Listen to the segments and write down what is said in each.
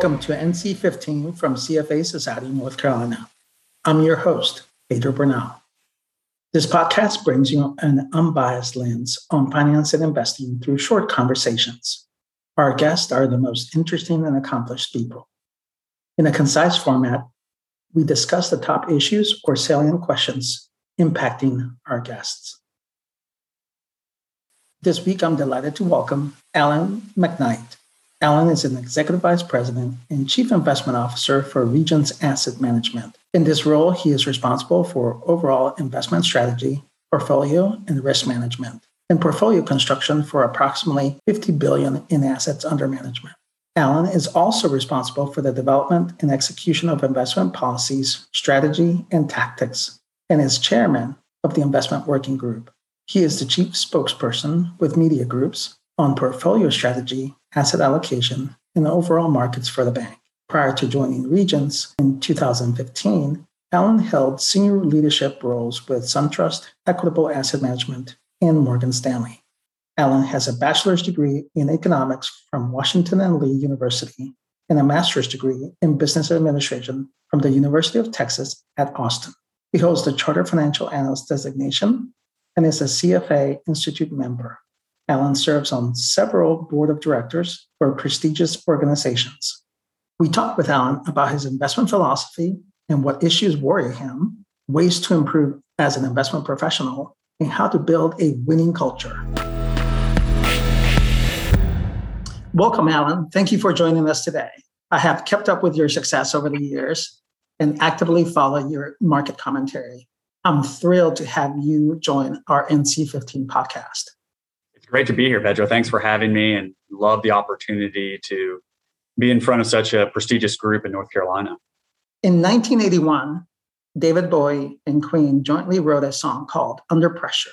Welcome to NC 15 from CFA Society, North Carolina. I'm your host, Pedro Bernal. This podcast brings you an unbiased lens on finance and investing through short conversations. Our guests are the most interesting and accomplished people. In a concise format, we discuss the top issues or salient questions impacting our guests. This week, I'm delighted to welcome Alan McKnight. Alan is an executive vice president and chief investment officer for Regions Asset Management. In this role, he is responsible for overall investment strategy, portfolio, and risk management, and portfolio construction for approximately 50 billion in assets under management. Alan is also responsible for the development and execution of investment policies, strategy, and tactics, and is chairman of the investment working group. He is the chief spokesperson with media groups on portfolio strategy asset allocation, and overall markets for the bank. Prior to joining Regions in 2015, Alan held senior leadership roles with SunTrust, Equitable Asset Management, and Morgan Stanley. Alan has a bachelor's degree in economics from Washington and Lee University and a master's degree in business administration from the University of Texas at Austin. He holds the Chartered Financial Analyst designation and is a CFA Institute member. Alan serves on several board of directors for prestigious organizations. We talked with Alan about his investment philosophy and what issues worry him, ways to improve as an investment professional, and how to build a winning culture. Welcome, Alan. Thank you for joining us today. I have kept up with your success over the years and actively follow your market commentary. I'm thrilled to have you join our NC15 podcast great to be here, Pedro. Thanks for having me and love the opportunity to be in front of such a prestigious group in North Carolina. In 1981, David Bowie and Queen jointly wrote a song called Under Pressure,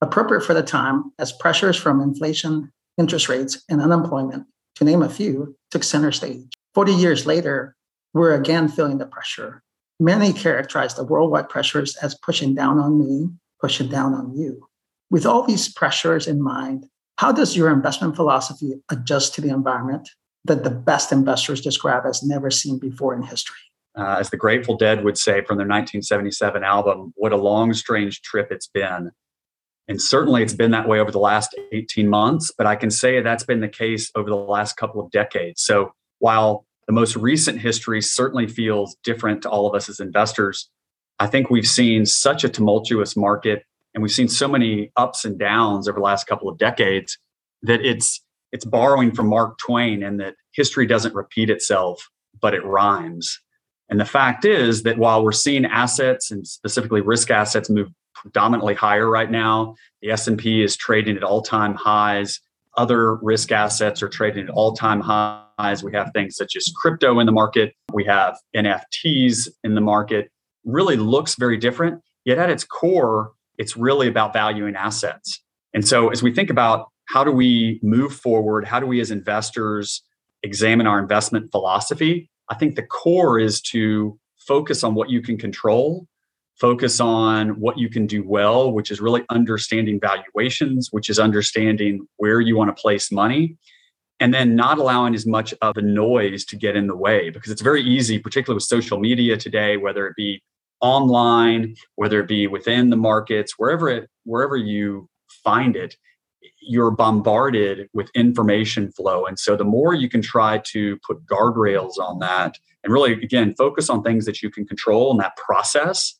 appropriate for the time as pressures from inflation, interest rates, and unemployment, to name a few, took center stage. 40 years later, we're again feeling the pressure. Many characterize the worldwide pressures as pushing down on me, pushing down on you. With all these pressures in mind, how does your investment philosophy adjust to the environment that the best investors describe as never seen before in history? Uh, as the Grateful Dead would say from their 1977 album, what a long, strange trip it's been. And certainly it's been that way over the last 18 months, but I can say that's been the case over the last couple of decades. So while the most recent history certainly feels different to all of us as investors, I think we've seen such a tumultuous market and we've seen so many ups and downs over the last couple of decades that it's it's borrowing from Mark Twain and that history doesn't repeat itself, but it rhymes. And the fact is that while we're seeing assets and specifically risk assets move predominantly higher right now, the S&P is trading at all-time highs. Other risk assets are trading at all-time highs. We have things such as crypto in the market. We have NFTs in the market. Really looks very different. Yet at its core, it's really about valuing assets. And so as we think about how do we move forward, how do we as investors examine our investment philosophy, I think the core is to focus on what you can control, focus on what you can do well, which is really understanding valuations, which is understanding where you want to place money, and then not allowing as much of the noise to get in the way because it's very easy, particularly with social media today, whether it be online, whether it be within the markets, wherever it wherever you find it, you're bombarded with information flow. And so the more you can try to put guardrails on that and really again focus on things that you can control in that process,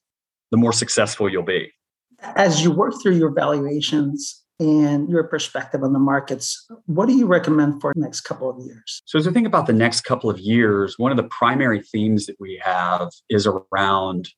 the more successful you'll be. As you work through your valuations and your perspective on the markets, what do you recommend for the next couple of years? So, as we think about the next couple of years, one of the primary themes that we have is around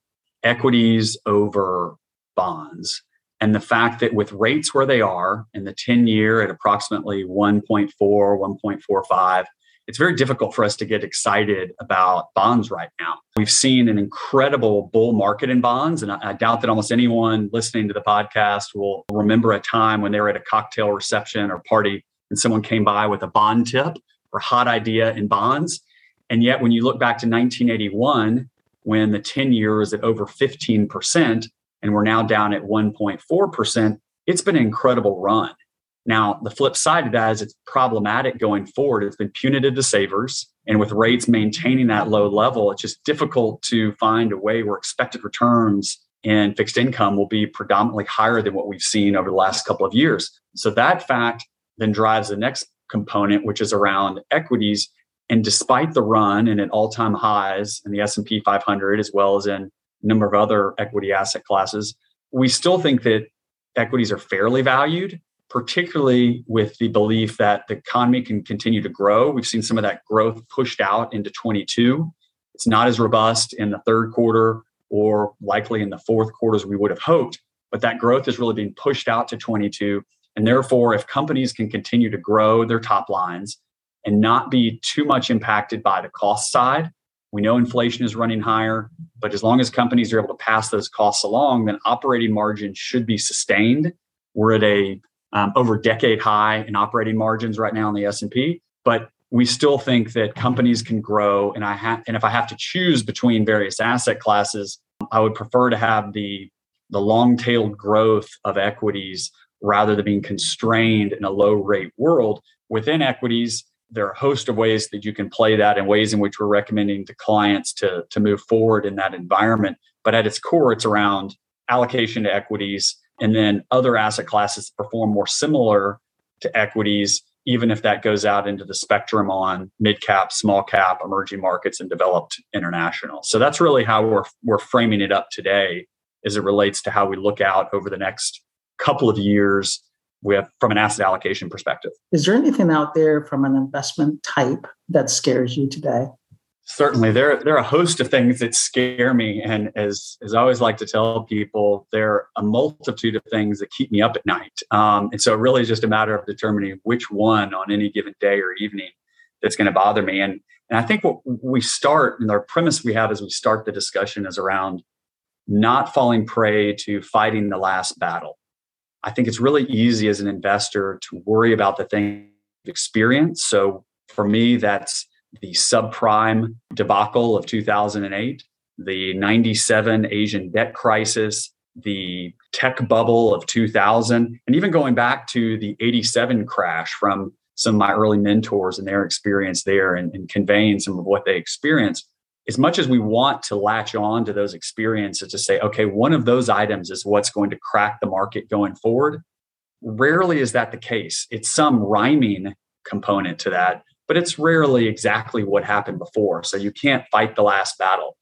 equities over bonds. And the fact that with rates where they are in the 10 year at approximately 1.4, 1.45, it's very difficult for us to get excited about bonds right now. We've seen an incredible bull market in bonds, and I, doubt that almost anyone listening to the podcast will remember a time when they were at a cocktail reception or party and someone came by with a bond tip or hot idea in bonds. And yet, when you look back to 1981, when the 10 year is at over 15% and we're now down at 1.4%, it's been an incredible run. Now, the flip side of that is it's problematic going forward. It's been punitive to savers. And with rates maintaining that low level, it's just difficult to find a way where expected returns in fixed income will be predominantly higher than what we've seen over the last couple of years. So that fact then drives the next component, which is around equities. And despite the run and at all-time highs in the S&P 500, as well as in a number of other equity asset classes, we still think that equities are fairly valued, particularly with the belief that the economy can continue to grow. We've seen some of that growth pushed out into 22. It's not as robust in the third quarter or likely in the fourth quarter as we would have hoped, but that growth is really being pushed out to 22. And therefore, if companies can continue to grow their top lines and not be too much impacted by the cost side, we know inflation is running higher, but as long as companies are able to pass those costs along, then operating margins should be sustained. We're at a um, over decade high in operating margins right now in the S&P, but we still think that companies can grow and I have and if I have to choose between various asset classes, I would prefer to have the the long-tailed growth of equities rather than being constrained in a low rate world. Within equities, there are a host of ways that you can play that and ways in which we're recommending to clients to, to move forward in that environment. But at its core, it's around allocation to equities and then other asset classes that perform more similar to equities, even if that goes out into the spectrum on mid cap, small cap, emerging markets, and developed international. So that's really how we're, we're framing it up today as it relates to how we look out over the next couple of years with from an asset allocation perspective. Is there anything out there from an investment type that scares you today? Certainly, there there are a host of things that scare me, and as as I always like to tell people, there are a multitude of things that keep me up at night. Um, and so, it really is just a matter of determining which one on any given day or evening that's going to bother me. And and I think what we start and our premise we have as we start the discussion is around not falling prey to fighting the last battle. I think it's really easy as an investor to worry about the thing experience. So for me, that's the subprime debacle of 2008, the 97 Asian debt crisis, the tech bubble of 2000, and even going back to the 87 crash from some of my early mentors and their experience there and, and conveying some of what they experienced as much as we want to latch on to those experiences to say, okay, one of those items is what's going to crack the market going forward, rarely is that the case. It's some rhyming component to that, but it's rarely exactly what happened before. So you can't fight the last battle.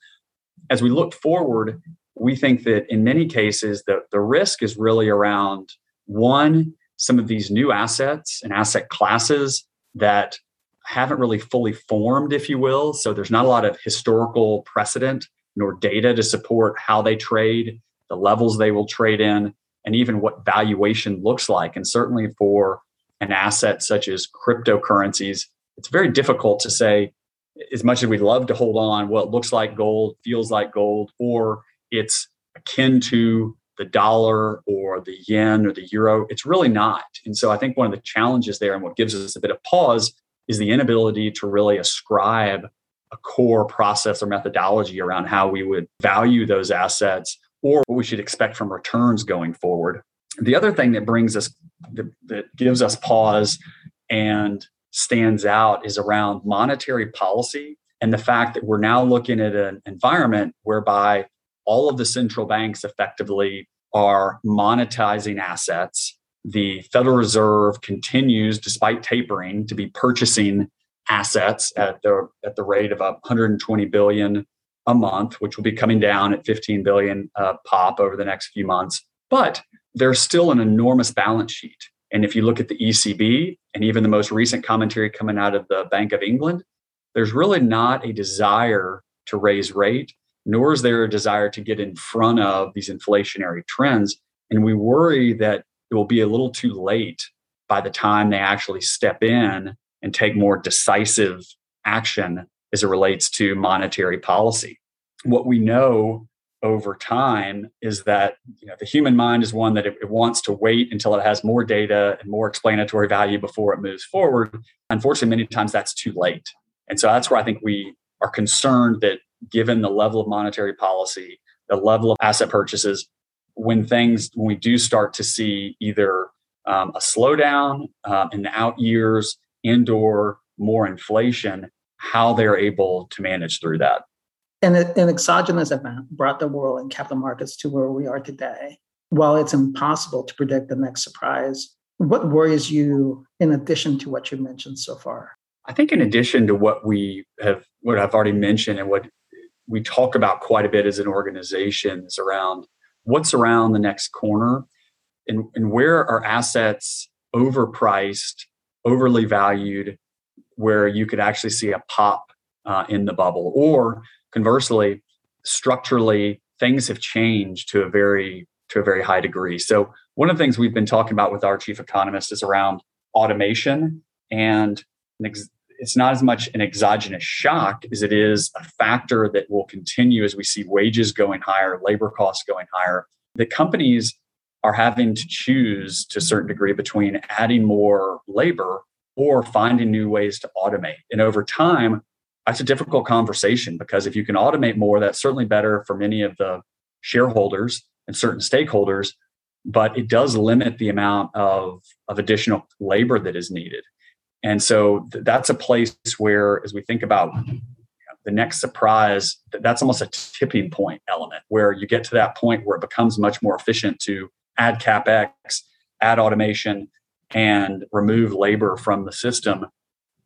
As we look forward, we think that in many cases, the, the risk is really around one, some of these new assets and asset classes that haven't really fully formed, if you will. So there's not a lot of historical precedent nor data to support how they trade, the levels they will trade in, and even what valuation looks like. And certainly for an asset such as cryptocurrencies, it's very difficult to say, as much as we'd love to hold on, well, looks like gold, feels like gold, or it's akin to the dollar or the yen or the euro. It's really not. And so I think one of the challenges there and what gives us a bit of pause is the inability to really ascribe a core process or methodology around how we would value those assets or what we should expect from returns going forward. The other thing that brings us, that, that gives us pause and stands out is around monetary policy and the fact that we're now looking at an environment whereby all of the central banks effectively are monetizing assets the Federal Reserve continues, despite tapering, to be purchasing assets at the at the rate of 120 billion a month, which will be coming down at 15 billion uh, pop over the next few months. But there's still an enormous balance sheet. And if you look at the ECB and even the most recent commentary coming out of the Bank of England, there's really not a desire to raise rate, nor is there a desire to get in front of these inflationary trends. And we worry that it will be a little too late by the time they actually step in and take more decisive action as it relates to monetary policy. What we know over time is that you know, the human mind is one that it, it, wants to wait until it has more data and more explanatory value before it moves forward. Unfortunately, many times that's too late. And so that's where I think we are concerned that given the level of monetary policy, the level of asset purchases, when things when we do start to see either um, a slowdown uh, in the out years indoor more inflation, how they're able to manage through that. And an exogenous event brought the world and capital markets to where we are today. While it's impossible to predict the next surprise, what worries you in addition to what you mentioned so far? I think in addition to what we have what I've already mentioned and what we talk about quite a bit as an organization is around what's around the next corner and, and where are assets overpriced, overly valued, where you could actually see a pop uh, in the bubble. Or conversely, structurally, things have changed to a very to a very high degree. So one of the things we've been talking about with our chief economist is around automation and it's not as much an exogenous shock as it is a factor that will continue as we see wages going higher, labor costs going higher. The companies are having to choose to a certain degree between adding more labor or finding new ways to automate. And over time, that's a difficult conversation because if you can automate more, that's certainly better for many of the shareholders and certain stakeholders, but it does limit the amount of, of additional labor that is needed. And so th- that's a place where, as we think about the next surprise, that's almost a tipping point element where you get to that point where it becomes much more efficient to add capex, add automation, and remove labor from the system.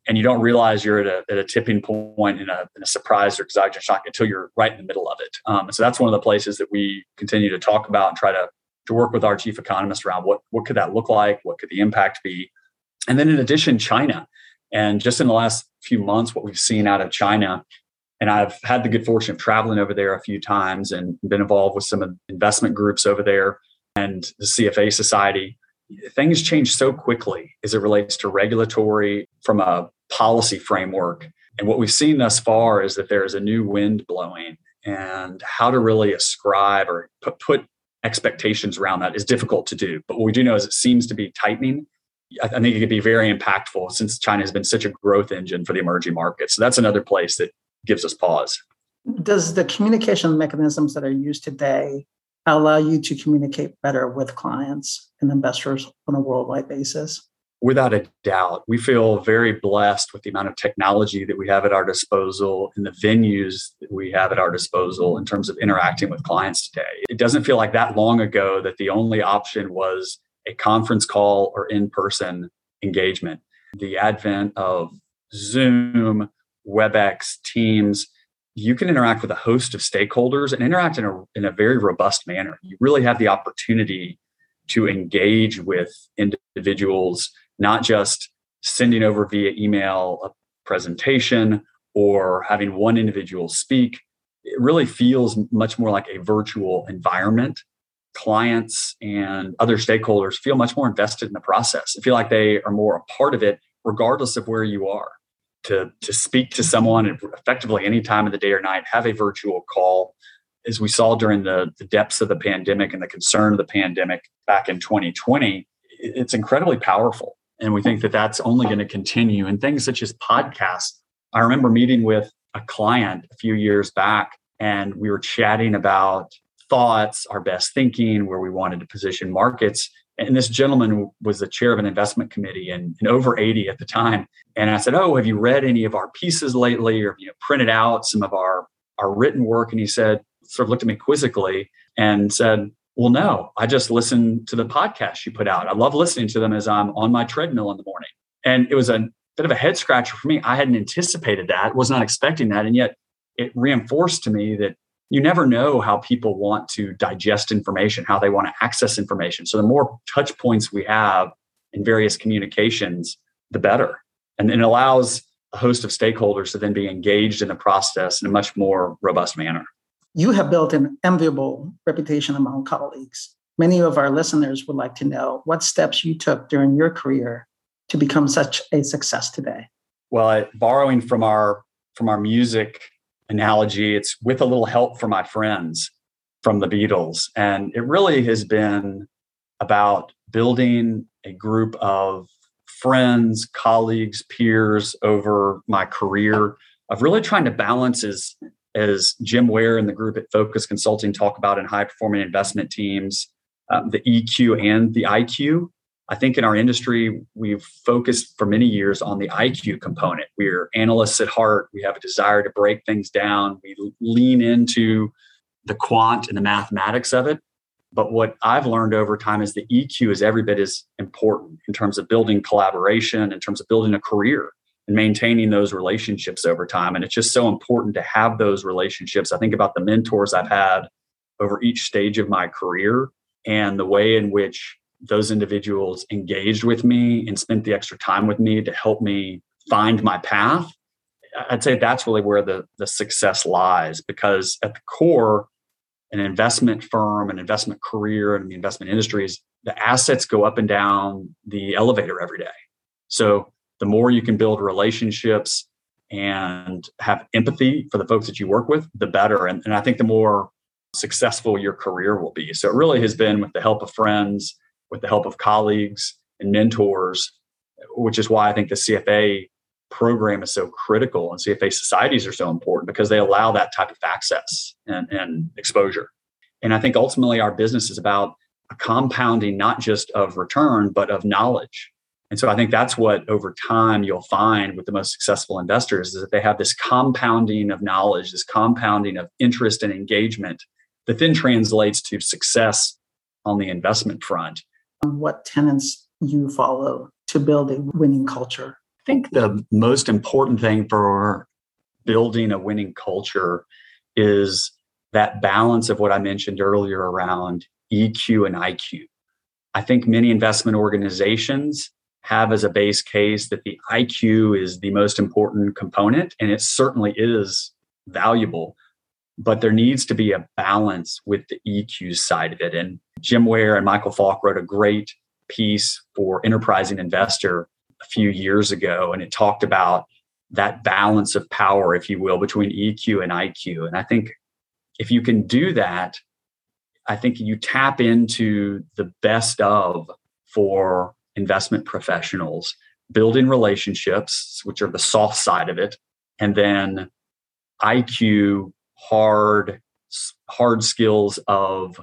And you don't realize you're at a, at a tipping point in a, in a surprise or exogenous shock until you're right in the middle of it. Um, so that's one of the places that we continue to talk about and try to, to work with our chief economist around what, what could that look like? What could the impact be? And then in addition, China. And just in the last few months, what we've seen out of China, and I've had the good fortune of traveling over there a few times and been involved with some investment groups over there and the CFA Society. Things change so quickly as it relates to regulatory from a policy framework. And what we've seen thus far is that there is a new wind blowing, and how to really ascribe or put, put expectations around that is difficult to do. But what we do know is it seems to be tightening. I think it could be very impactful since China has been such a growth engine for the emerging markets. So that's another place that gives us pause. Does the communication mechanisms that are used today allow you to communicate better with clients and investors on a worldwide basis? Without a doubt. We feel very blessed with the amount of technology that we have at our disposal and the venues that we have at our disposal in terms of interacting with clients today. It doesn't feel like that long ago that the only option was a conference call or in person engagement. The advent of Zoom, WebEx, Teams, you can interact with a host of stakeholders and interact in a, in a very robust manner. You really have the opportunity to engage with individuals, not just sending over via email a presentation or having one individual speak. It really feels much more like a virtual environment. Clients and other stakeholders feel much more invested in the process. I feel like they are more a part of it, regardless of where you are to, to speak to someone effectively any time of the day or night, have a virtual call. As we saw during the, the depths of the pandemic and the concern of the pandemic back in 2020, it's incredibly powerful. And we think that that's only going to continue. And things such as podcasts. I remember meeting with a client a few years back, and we were chatting about thoughts, our best thinking, where we wanted to position markets. And this gentleman was the chair of an investment committee and, and, over 80 at the time. And I said, Oh, have you read any of our pieces lately or you know, printed out some of our, our written work? And he said, sort of looked at me quizzically and said, Well, no, I just listened to the podcast you put out. I love listening to them as I'm on my treadmill in the morning. And it was a bit of a head scratcher for me. I hadn't anticipated that, was not expecting that. And yet it reinforced to me that you never know how people want to digest information, how they want to access information. So the more touch points we have in various communications, the better. And it allows a host of stakeholders to then be engaged in the process in a much more robust manner. You have built an enviable reputation among colleagues. Many of our listeners would like to know what steps you took during your career to become such a success today. Well, borrowing from our from our music analogy. It's with a little help from my friends from the Beatles. And it really has been about building a group of friends, colleagues, peers over my career of really trying to balance as as Jim Ware and the group at Focus Consulting talk about in high performing investment teams, um, the EQ and the IQ. I think in our industry, we've focused for many years on the IQ component. We're analysts at heart. We have a desire to break things down. We lean into the quant and the mathematics of it. But what I've learned over time is the EQ is every bit as important in terms of building collaboration, in terms of building a career and maintaining those relationships over time. And it's just so important to have those relationships. I think about the mentors I've had over each stage of my career and the way in which those individuals engaged with me and spent the extra time with me to help me find my path. I'd say that's really where the, the success lies because at the core, an investment firm, an investment career, and the investment industries, the assets go up and down the elevator every day. So the more you can build relationships and have empathy for the folks that you work with, the better. And, and I think the more successful your career will be. So it really has been with the help of friends, with the help of colleagues and mentors, which is why I think the CFA program is so critical and CFA societies are so important because they allow that type of access and, and exposure. And I think ultimately our business is about a compounding not just of return, but of knowledge. And so I think that's what over time you'll find with the most successful investors is that they have this compounding of knowledge, this compounding of interest and engagement that then translates to success on the investment front. On what tenants you follow to build a winning culture? I think the most important thing for building a winning culture is that balance of what I mentioned earlier around EQ and IQ. I think many investment organizations have as a base case that the IQ is the most important component, and it certainly is valuable. But there needs to be a balance with the EQ side of it. And Jim Ware and Michael Falk wrote a great piece for Enterprising Investor a few years ago, and it talked about that balance of power, if you will, between EQ and IQ. And I think if you can do that, I think you tap into the best of for investment professionals, building relationships, which are the soft side of it, and then IQ, hard, hard skills of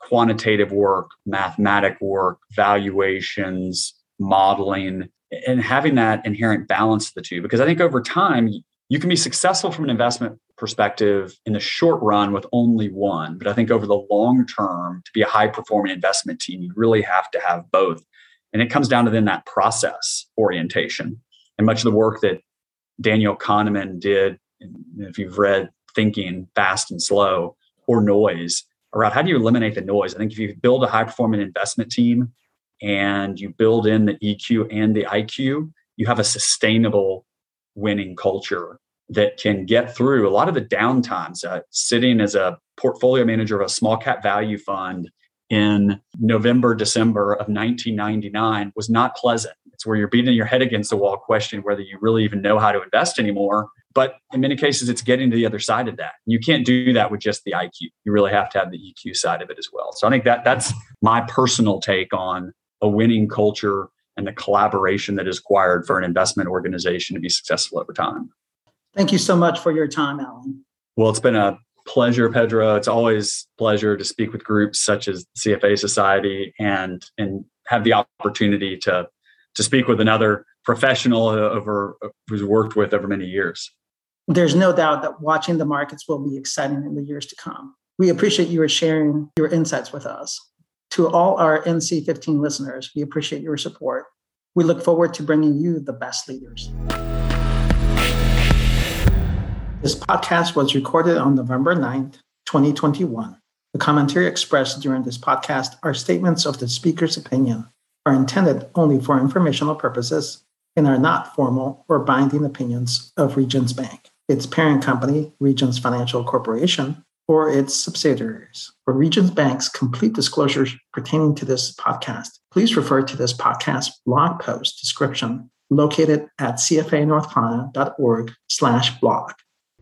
quantitative work, mathematic work, valuations, modeling, and having that inherent balance of the two. Because I think over time, you can be successful from an investment perspective in the short run with only one. But I think over the long term, to be a high performing investment team, you really have to have both. And it comes down to then that process orientation. And much of the work that Daniel Kahneman did, if you've read Thinking Fast and Slow or Noise, around how do you eliminate the noise? I think if you build a high performing investment team and you build in the EQ and the IQ, you have a sustainable winning culture that can get through a lot of the downtimes. Uh, sitting as a portfolio manager of a small cap value fund in November, December of 1999 was not pleasant. It's where you're beating your head against the wall, questioning whether you really even know how to invest anymore. But in many cases, it's getting to the other side of that. You can't do that with just the IQ. You really have to have the EQ side of it as well. So I think that that's my personal take on a winning culture and the collaboration that is required for an investment organization to be successful over time. Thank you so much for your time, Alan. Well, it's been a pleasure, Pedro. It's always pleasure to speak with groups such as CFA Society and and have the opportunity to to speak with another professional over who's worked with over many years. There's no doubt that watching the markets will be exciting in the years to come. We appreciate you sharing your insights with us. To all our NC15 listeners, we appreciate your support. We look forward to bringing you the best leaders. This podcast was recorded on November 9th, 2021. The commentary expressed during this podcast are statements of the speaker's opinion, are intended only for informational purposes, and are not formal or binding opinions of Regions Bank, its parent company, Regions Financial Corporation, or its subsidiaries. For Regions Bank's complete disclosures pertaining to this podcast, please refer to this podcast blog post description located at cfanorthcarolina.org slash blog.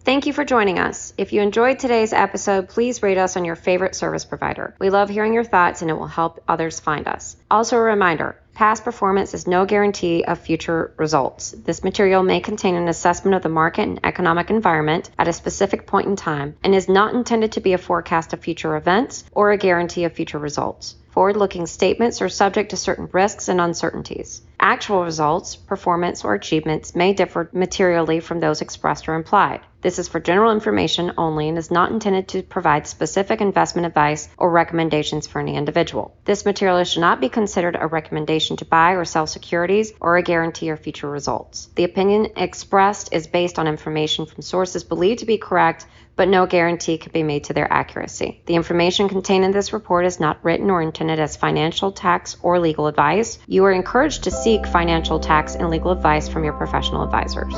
Thank you for joining us. If you enjoyed today's episode, please rate us on your favorite service provider. We love hearing your thoughts and it will help others find us. Also, a reminder Past performance is no guarantee of future results. This material may contain an assessment of the market and economic environment at a specific point in time and is not intended to be a forecast of future events or a guarantee of future results. Forward looking statements are subject to certain risks and uncertainties. Actual results, performance, or achievements may differ materially from those expressed or implied. This is for general information only and is not intended to provide specific investment advice or recommendations for any individual. This material should not be considered a recommendation to buy or sell securities or a guarantee of future results. The opinion expressed is based on information from sources believed to be correct, but no guarantee can be made to their accuracy. The information contained in this report is not written or intended as financial, tax, or legal advice. You are encouraged to seek financial, tax, and legal advice from your professional advisors.